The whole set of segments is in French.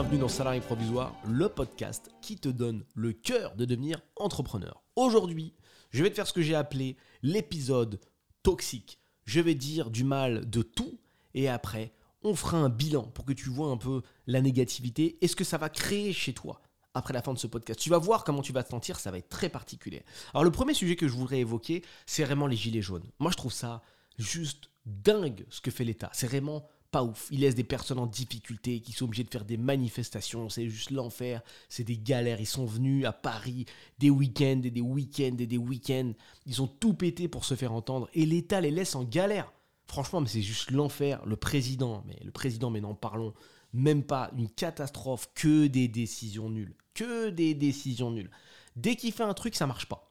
bienvenue dans Salarié Provisoire, le podcast qui te donne le cœur de devenir entrepreneur. Aujourd'hui, je vais te faire ce que j'ai appelé l'épisode toxique. Je vais dire du mal de tout et après, on fera un bilan pour que tu vois un peu la négativité et ce que ça va créer chez toi après la fin de ce podcast. Tu vas voir comment tu vas te sentir, ça va être très particulier. Alors le premier sujet que je voudrais évoquer, c'est vraiment les gilets jaunes. Moi je trouve ça juste dingue ce que fait l'État. C'est vraiment pas ouf. Il laisse des personnes en difficulté qui sont obligées de faire des manifestations. C'est juste l'enfer. C'est des galères. Ils sont venus à Paris des week-ends et des week-ends et des week-ends. Ils ont tout pété pour se faire entendre. Et l'État les laisse en galère. Franchement, mais c'est juste l'enfer. Le président, mais le président, mais n'en parlons même pas. Une catastrophe. Que des décisions nulles. Que des décisions nulles. Dès qu'il fait un truc, ça marche pas.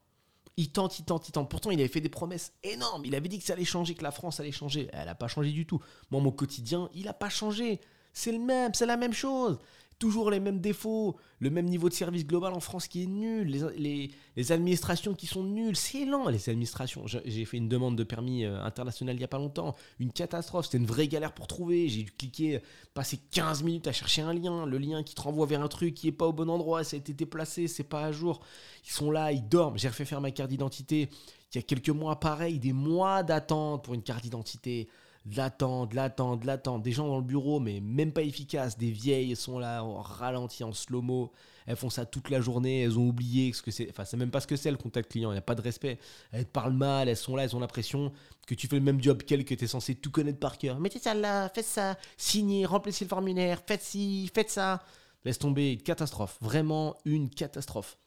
Il tente, il tente, il tente. Pourtant, il avait fait des promesses énormes. Il avait dit que ça allait changer, que la France allait changer. Elle n'a pas changé du tout. Moi, mon quotidien, il n'a pas changé. C'est le même, c'est la même chose toujours les mêmes défauts, le même niveau de service global en France qui est nul, les, administrations qui sont nulles, c'est lent les administrations. J'ai fait une demande de permis euh, international il n'y a pas longtemps, une catastrophe, c'était une vraie galère pour trouver, j'ai dû cliquer, passer 15 minutes à chercher un lien, le lien qui te renvoie vers un truc qui n'est pas au bon endroit, ça a été déplacé, c'est pas à jour, ils sont là, ils dorment, j'ai refait faire ma carte d'identité, il y a quelques mois pareil, des mois d'attente pour une carte d'identité de l'attente, de l'attente, de l'attente. Des gens dans le bureau, mais même pas efficaces. Des vieilles sont là en ralenti, en slow-mo. Elles font ça toute la journée. Elles ont oublié ce que c'est. Enfin, c'est même pas ce que c'est le contact client. Il n'y a pas de respect. Elles te parlent mal. Elles sont là. Elles ont l'impression que tu fais le même job qu'elles, que tu es censé tout connaître par cœur. Mettez ça là, faites ça, signez, remplissez le formulaire, faites ci, faites ça. Laisse tomber. Une catastrophe. Vraiment une catastrophe.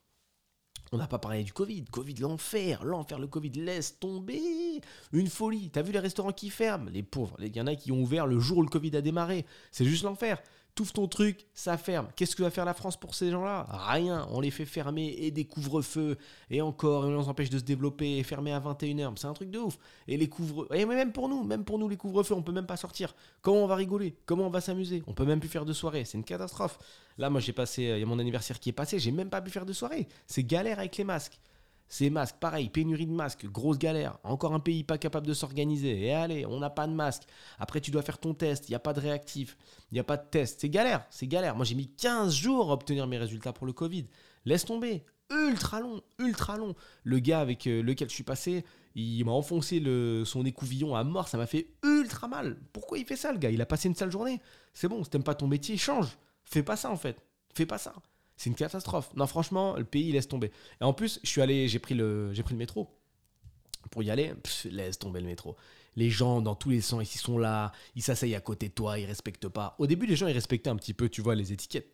On n'a pas parlé du Covid. Covid, l'enfer. L'enfer, le Covid, laisse tomber. Une folie. T'as vu les restaurants qui ferment? Les pauvres. Il y en a qui ont ouvert le jour où le Covid a démarré. C'est juste l'enfer. Touffe ton truc, ça ferme. Qu'est-ce que va faire la France pour ces gens-là? Rien. On les fait fermer et des couvre-feux. Et encore, on les empêche de se développer et fermer à 21h. C'est un truc de ouf. Et les couvre Et même pour nous, même pour nous, les couvre-feux, on peut même pas sortir. Comment on va rigoler? Comment on va s'amuser? On peut même plus faire de soirée. C'est une catastrophe. Là, moi, j'ai passé. Il y a mon anniversaire qui est passé. J'ai même pas pu faire de soirée. C'est galère avec les masques. Ces masques, pareil, pénurie de masques, grosse galère. Encore un pays pas capable de s'organiser. Et allez, on n'a pas de masque. Après, tu dois faire ton test. Il n'y a pas de réactif. Il n'y a pas de test. C'est galère. C'est galère. Moi, j'ai mis 15 jours à obtenir mes résultats pour le Covid. Laisse tomber. Ultra long. Ultra long. Le gars avec euh, lequel je suis passé, il m'a enfoncé le, son écouvillon à mort. Ça m'a fait ultra mal. Pourquoi il fait ça, le gars? Il a passé une sale journée. C'est bon, si t'aimes pas ton métier, change. Fais pas ça, en fait. Fais pas ça. C'est une catastrophe. Non, franchement, le pays laisse tomber. Et en plus, je suis allé, j'ai pris le, j'ai pris le métro pour y aller. laisse tomber le métro. Les gens dans tous les sens, ils sont là, ils s'asseyent à côté de toi, ils respectent pas. Au début, les gens ils respectaient un petit peu, tu vois, les étiquettes.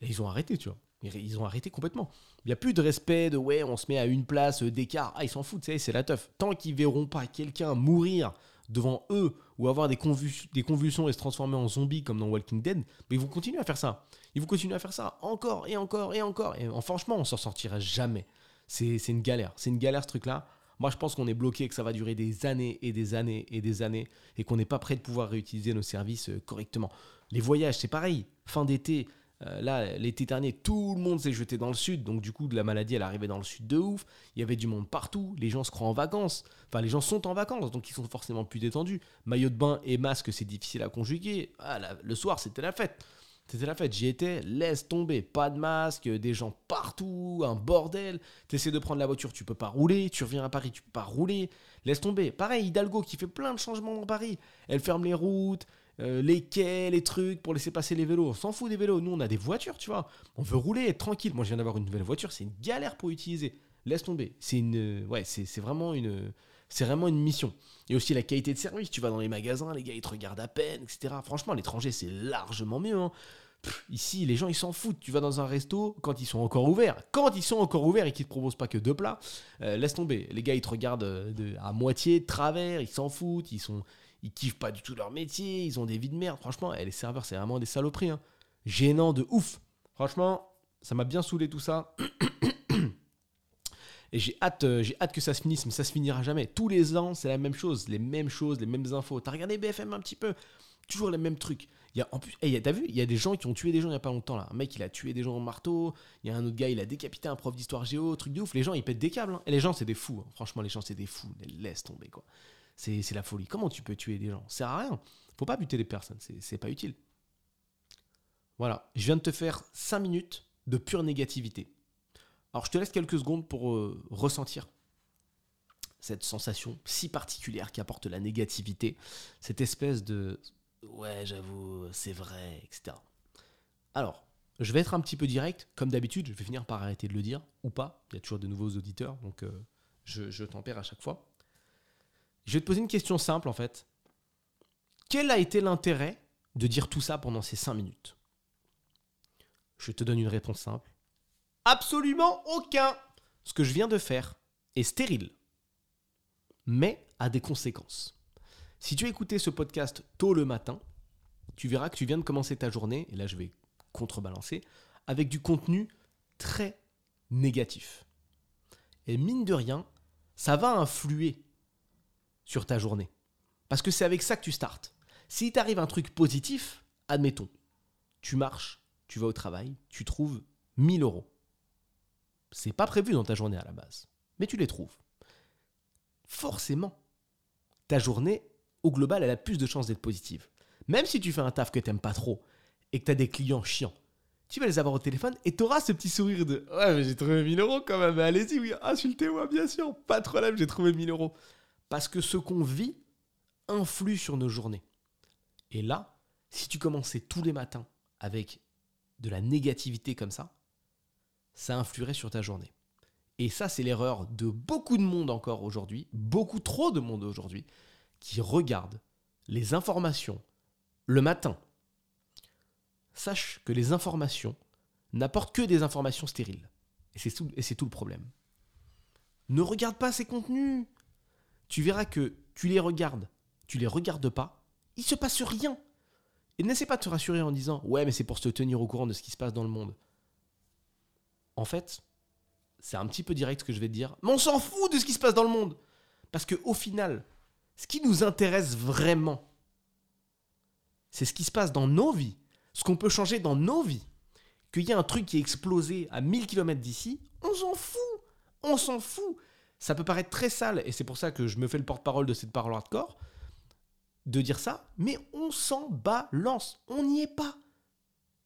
Et ils ont arrêté, tu vois. Ils ont arrêté complètement. Il n'y a plus de respect de ouais, on se met à une place euh, d'écart. Ah, ils s'en foutent, c'est la teuf. Tant qu'ils verront pas quelqu'un mourir devant eux ou avoir des, convulsions et se transformer en zombie comme dans Walking Dead, mais ils vont continuer à faire ça. Ils vont continuer à faire ça encore et encore et encore. Et franchement, on s'en sortira jamais. C'est une galère. C'est une galère ce truc-là. Moi, je pense qu'on est bloqué, que ça va durer des années et des années et des années et qu'on n'est pas prêt de pouvoir réutiliser nos services euh, correctement. Les voyages, c'est pareil. Fin d'été, euh, là, l'été dernier, tout le monde s'est jeté dans le sud, donc du coup, de la maladie, elle arrivait dans le sud de ouf. Il y avait du monde partout, les gens se croient en vacances. Enfin, les gens sont en vacances, donc ils sont forcément plus détendus. Maillot de bain et masque, c'est difficile à conjuguer. Ah, le soir, c'était la fête. C'était la fête, j'y étais, laisse tomber, pas de masque, des gens partout, un bordel. T'essaies de prendre la voiture, tu peux pas rouler, tu reviens à Paris, tu peux pas rouler, laisse tomber. Pareil, Hidalgo qui fait plein de changements dans Paris, elle ferme les routes, euh, les quais, les trucs pour laisser passer les vélos. On s'en fout des vélos. Nous, on a des voitures, tu vois. On veut rouler, être tranquille. Moi, je viens d'avoir une nouvelle voiture. C'est une galère pour utiliser. Laisse tomber. C'est une, ouais, c'est vraiment une, c'est vraiment une mission. Et aussi la qualité de service. Tu vas dans les magasins, les gars, ils te regardent à peine, etc. Franchement, l'étranger, c'est largement mieux. Hein. ici, les gens, ils s'en foutent. Tu vas dans un resto quand ils sont encore ouverts. Quand ils sont encore ouverts et qu'ils te proposent pas que deux plats, euh, laisse tomber. Les gars, ils te regardent euh, de, à moitié de travers. Ils s'en foutent. Ils sont ils kiffent pas du tout leur métier, ils ont des vies de merde. Franchement, les serveurs, c'est vraiment des saloperies. Hein. Gênant de ouf. Franchement, ça m'a bien saoulé tout ça. Et j'ai hâte, euh, j'ai hâte que ça se finisse, mais ça se finira jamais. Tous les ans, c'est la même chose, les mêmes choses, les mêmes infos. T'as regardé BFM un petit peu? Toujours les mêmes trucs. Il y a, en plus, t'as vu, il y a des gens qui ont tué des gens il y a pas longtemps là. Un mec, il a tué des gens au marteau. Il y a un autre gars, il a décapité un prof d'histoire géo, truc de ouf. Les gens, ils pètent des câbles. Hein. Et les gens, c'est des fous. Hein. Franchement, les gens, c'est des fous. laisse tomber quoi. C'est la folie. Comment tu peux tuer des gens? Ça sert à rien. Faut pas buter des personnes, c'est pas utile. Voilà, je viens de te faire 5 minutes de pure négativité. Alors je te laisse quelques secondes pour euh, ressentir cette sensation si particulière qui apporte la négativité, cette espèce de ouais j'avoue c'est vrai, etc. Alors, je vais être un petit peu direct, comme d'habitude, je vais finir par arrêter de le dire, ou pas, il y a toujours de nouveaux auditeurs, donc euh, je, je tempère à chaque fois. Je vais te poser une question simple en fait. Quel a été l'intérêt de dire tout ça pendant ces 5 minutes? Je te donne une réponse simple. Absolument aucun Ce que je viens de faire est stérile, mais a des conséquences. Si tu écouté ce podcast tôt le matin, tu verras que tu viens de commencer ta journée, et là je vais contrebalancer, avec du contenu très négatif. Et mine de rien, ça va influer sur ta journée. Parce que c'est avec ça que tu startes. Si t'arrive un truc positif, admettons, tu marches, tu vas au travail, tu trouves 1000 euros. C'est pas prévu dans ta journée à la base, mais tu les trouves. Forcément, ta journée, au global, elle a plus de chances d'être positive. Même si tu fais un taf que t'aimes pas trop et que tu as des clients chiants, tu vas les avoir au téléphone et tu auras ce petit sourire de Ouais, mais j'ai trouvé 1000 euros quand même, allez-y, oui, insultez-moi, bien sûr, pas de problème, j'ai trouvé 1000 euros. Parce que ce qu'on vit influe sur nos journées. Et là, si tu commençais tous les matins avec de la négativité comme ça, ça influerait sur ta journée. Et ça, c'est l'erreur de beaucoup de monde encore aujourd'hui, beaucoup trop de monde aujourd'hui, qui regarde les informations le matin. Sache que les informations n'apportent que des informations stériles. Et c'est tout, tout, le problème. Ne regarde pas ces contenus tu verras que tu les regardes, tu les regardes pas, il se passe rien. Et n'essaie pas de te rassurer en disant ouais mais c'est pour se tenir au courant de ce qui se passe dans le monde. En fait, c'est un petit peu direct ce que je vais te dire, mais on s'en fout de ce qui se passe dans le monde. Parce que au final, ce qui nous intéresse vraiment, c'est ce qui se passe dans nos vies, ce qu'on peut changer dans nos vies. Qu'il y ait un truc qui est explosé à 1000 km d'ici, on s'en fout. On s'en fout ça peut paraître très sale, et c'est pour ça que je me fais le porte-parole de cette parole hardcore, de dire ça, mais on s'en balance, on n'y est pas.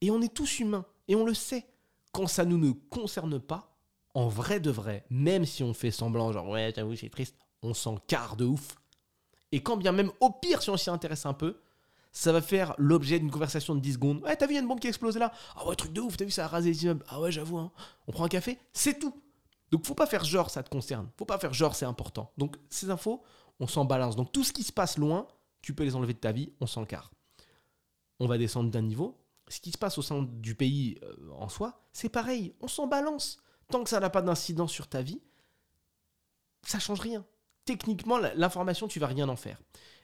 Et on est tous humains, et on le sait. Quand ça nous ne concerne pas, en vrai de vrai, même si on fait semblant, genre ouais, j'avoue, c'est triste, on s'en carre de ouf. Et quand bien même, au pire, si on s'y intéresse un peu, ça va faire l'objet d'une conversation de 10 secondes. Ouais, t'as vu, il y a une bombe qui explose là. Ah ouais, truc de ouf, t'as vu, ça a rasé les immeubles. Ah ouais, j'avoue, hein. on prend un café, c'est tout. Donc faut pas faire genre ça te concerne. Faut pas faire genre c'est important. Donc ces infos, on s'en balance. Donc tout ce qui se passe loin, tu peux les enlever de ta vie, on s'en carre. On va descendre d'un niveau. Ce qui se passe au sein du pays euh, en soi, c'est pareil, on s'en balance. Tant que ça n'a pas d'incidence sur ta vie, ça change rien. Techniquement, l'information, tu vas rien en faire.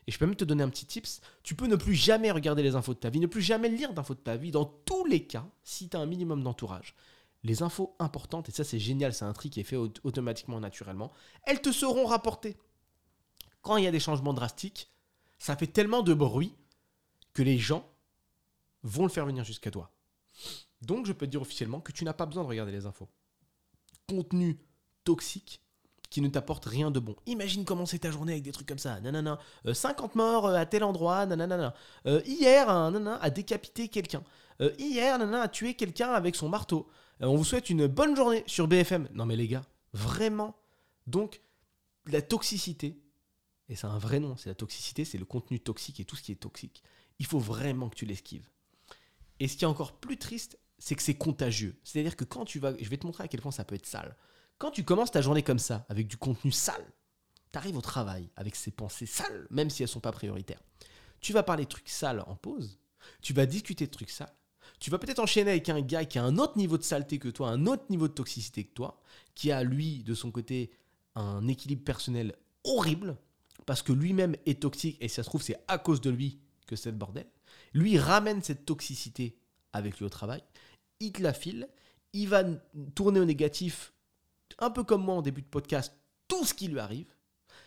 Et je peux même te donner un petit tips. Tu peux ne plus jamais regarder les infos de ta vie, ne plus jamais lire d'infos de ta vie, dans tous les cas, si tu as un minimum d'entourage les infos importantes, et ça c'est génial, c'est un tri qui est fait automatiquement, naturellement, elles te seront rapportées. Quand il y a des changements drastiques, ça fait tellement de bruit que les gens vont le faire venir jusqu'à toi. Donc je peux te dire officiellement que tu n'as pas besoin de regarder les infos. Contenu toxique qui ne t'apporte rien de bon. Imagine commencer ta journée avec des trucs comme ça. Nanana, 50 euh, morts euh, à tel endroit. Nanana. Euh, hier, un a décapité quelqu'un. hier, nanana, a tué quelqu'un avec son marteau. Euh, on vous souhaite une bonne journée sur BFM. Non mais les gars, vraiment. Donc, la toxicité, et c'est un vrai nom, c'est la toxicité, c'est le contenu toxique et tout ce qui est toxique. Il faut vraiment que tu l'esquives. Et ce qui est encore plus triste, c'est que c'est contagieux. C'est-à-dire que quand tu vas, je vais te montrer à quel point ça peut être sale. Quand tu commences ta journée comme ça, avec du contenu sale, tu arrives au travail avec ces pensées sales, même si elles ne sont pas prioritaires. Tu vas parler de trucs sales en pause, tu vas discuter de trucs sales, tu vas peut-être enchaîner avec un gars qui a un autre niveau de saleté que toi, un autre niveau de toxicité que toi, qui a lui, de son côté, un équilibre personnel horrible, parce que lui-même est toxique, et ça se trouve, c'est à cause de lui que c'est le bordel. Lui ramène cette toxicité avec lui au travail, il te la file, il va tourner au négatif, un peu comme moi en début de podcast, tout ce qui lui arrive.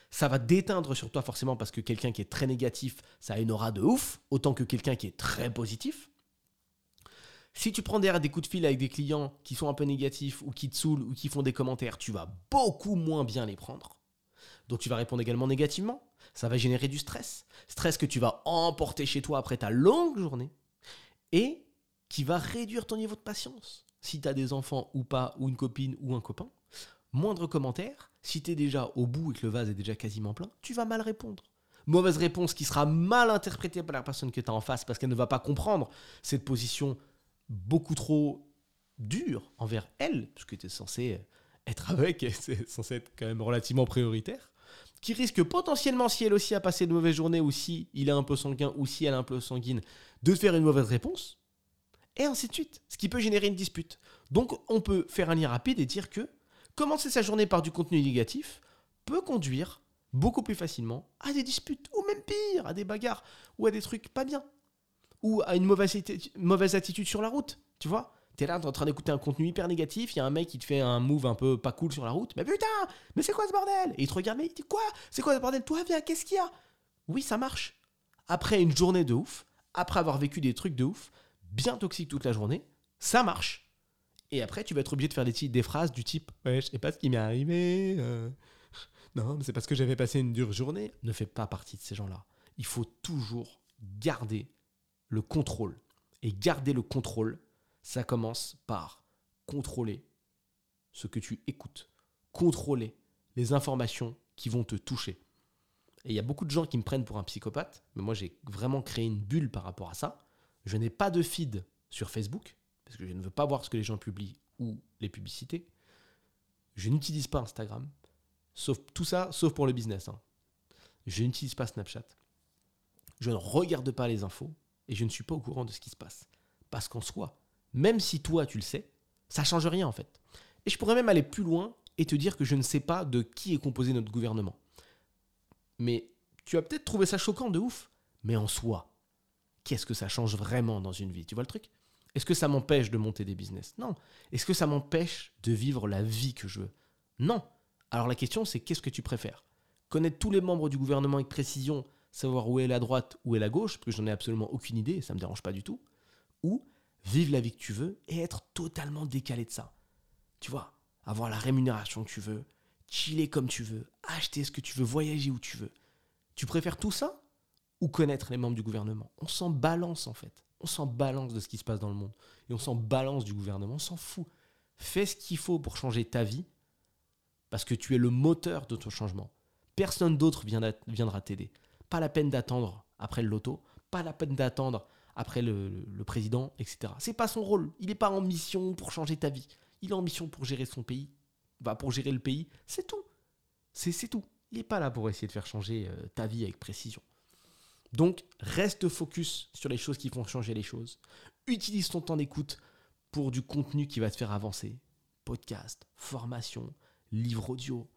Ça va déteindre sur toi forcément parce que quelqu'un qui est très négatif, ça a une aura de ouf, autant que quelqu'un qui est très positif. Si tu prends derrière des coups de fil avec des clients qui sont un peu négatifs ou qui te saoulent ou qui font des commentaires, tu vas beaucoup moins bien les prendre. Donc tu vas répondre également négativement. Ça va générer du stress. Stress que tu vas emporter chez toi après ta longue journée. Et qui va réduire ton niveau de patience. Si tu as des enfants ou pas, ou une copine ou un copain, moindre commentaire, si tu es déjà au bout et que le vase est déjà quasiment plein, tu vas mal répondre. Mauvaise réponse qui sera mal interprétée par la personne que tu as en face parce qu'elle ne va pas comprendre cette position beaucoup trop dure envers elle, puisque tu es censé être avec c'est censé être quand même relativement prioritaire, qui risque potentiellement, si elle aussi a passé de mauvaises journées ou si il est un peu sanguin ou si elle est un peu sanguine, de faire une mauvaise réponse, et ainsi de suite, ce qui peut générer une dispute. Donc on peut faire un lien rapide et dire que commencer sa journée par du contenu négatif peut conduire beaucoup plus facilement à des disputes, ou même pire, à des bagarres, ou à des trucs pas bien, ou à une mauvaise, attitude sur la route, tu vois T'es là, t'es en train d'écouter un contenu hyper négatif, il y a un mec qui te fait un move un peu pas cool sur la route, mais putain, mais c'est quoi ce bordel? Et il te regarde, mais il dit quoi? C'est quoi ce bordel? Toi, viens, qu'est-ce qu'il y a? Oui, ça marche. Après une journée de ouf, après avoir vécu des trucs de ouf, bien toxique toute la journée, ça marche. Et après, tu vas être obligé de faire des, des phrases du type Ouais, je sais pas ce qui m'est arrivé. Euh. Non, mais c'est parce que j'avais passé une dure journée. Ne fais pas partie de ces gens-là. Il faut toujours garder le contrôle. Et garder le contrôle, ça commence par contrôler ce que tu écoutes, contrôler les informations qui vont te toucher. Et il y a beaucoup de gens qui me prennent pour un psychopathe, mais moi j'ai vraiment créé une bulle par rapport à ça. Je n'ai pas de feed sur Facebook, parce que je ne veux pas voir ce que les gens publient ou les publicités. Je n'utilise pas Instagram, sauf tout ça, sauf pour le business. Hein. Je n'utilise pas Snapchat. Je ne regarde pas les infos et je ne suis pas au courant de ce qui se passe. Parce qu'en soi, même si toi tu le sais, ça change rien en fait. Et je pourrais même aller plus loin et te dire que je ne sais pas de qui est composé notre gouvernement. Mais tu as peut-être trouvé ça choquant de ouf, mais en soi, qu'est-ce que ça change vraiment dans une vie? Tu vois le truc? Est-ce que ça m'empêche de monter des business? Non. Est-ce que ça m'empêche de vivre la vie que je veux? Non. Alors la question c'est qu'est-ce que tu préfères? Connaître tous les membres du gouvernement avec précision, savoir où est la droite, où est la gauche, parce que j'en ai absolument aucune idée, ça ne me dérange pas du tout, ou vivre la vie que tu veux et être totalement décalé de ça. Tu vois, avoir la rémunération que tu veux, chiller comme tu veux, acheter ce que tu veux, voyager où tu veux. Tu préfères tout ça ou connaître les membres du gouvernement? On s'en balance en fait. On s'en balance de ce qui se passe dans le monde. Et on s'en balance du gouvernement. On s'en fout. Fais ce qu'il faut pour changer ta vie parce que tu es le moteur de ton changement. Personne d'autre viendra t'aider. Pas la peine d'attendre après le loto. Pas la peine d'attendre après le, président, etc. C'est pas son rôle. Il n'est pas en mission pour changer ta vie. Il est en mission pour gérer son pays. Va pour gérer le pays. C'est tout. C'est tout. Il n'est pas là pour essayer de faire changer euh, ta vie avec précision. Donc, reste focus sur les choses qui font changer les choses. Utilise ton temps d'écoute pour du contenu qui va te faire avancer. Podcast, formation, livre audio.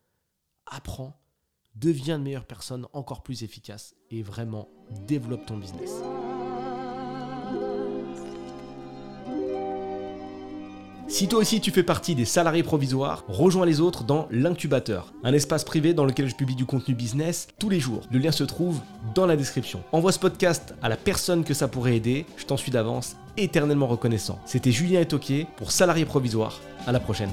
Apprends, deviens une meilleure personne encore plus efficace et vraiment développe ton business. Si toi aussi tu fais partie des salariés provisoires, rejoins les autres dans l'incubateur, un espace privé dans lequel je publie du contenu business tous les jours. Le lien se trouve dans la description. Envoie ce podcast à la personne que ça pourrait aider, je t'en suis d'avance éternellement reconnaissant. C'était Julien Etoquier pour Salariés provisoires. À la prochaine.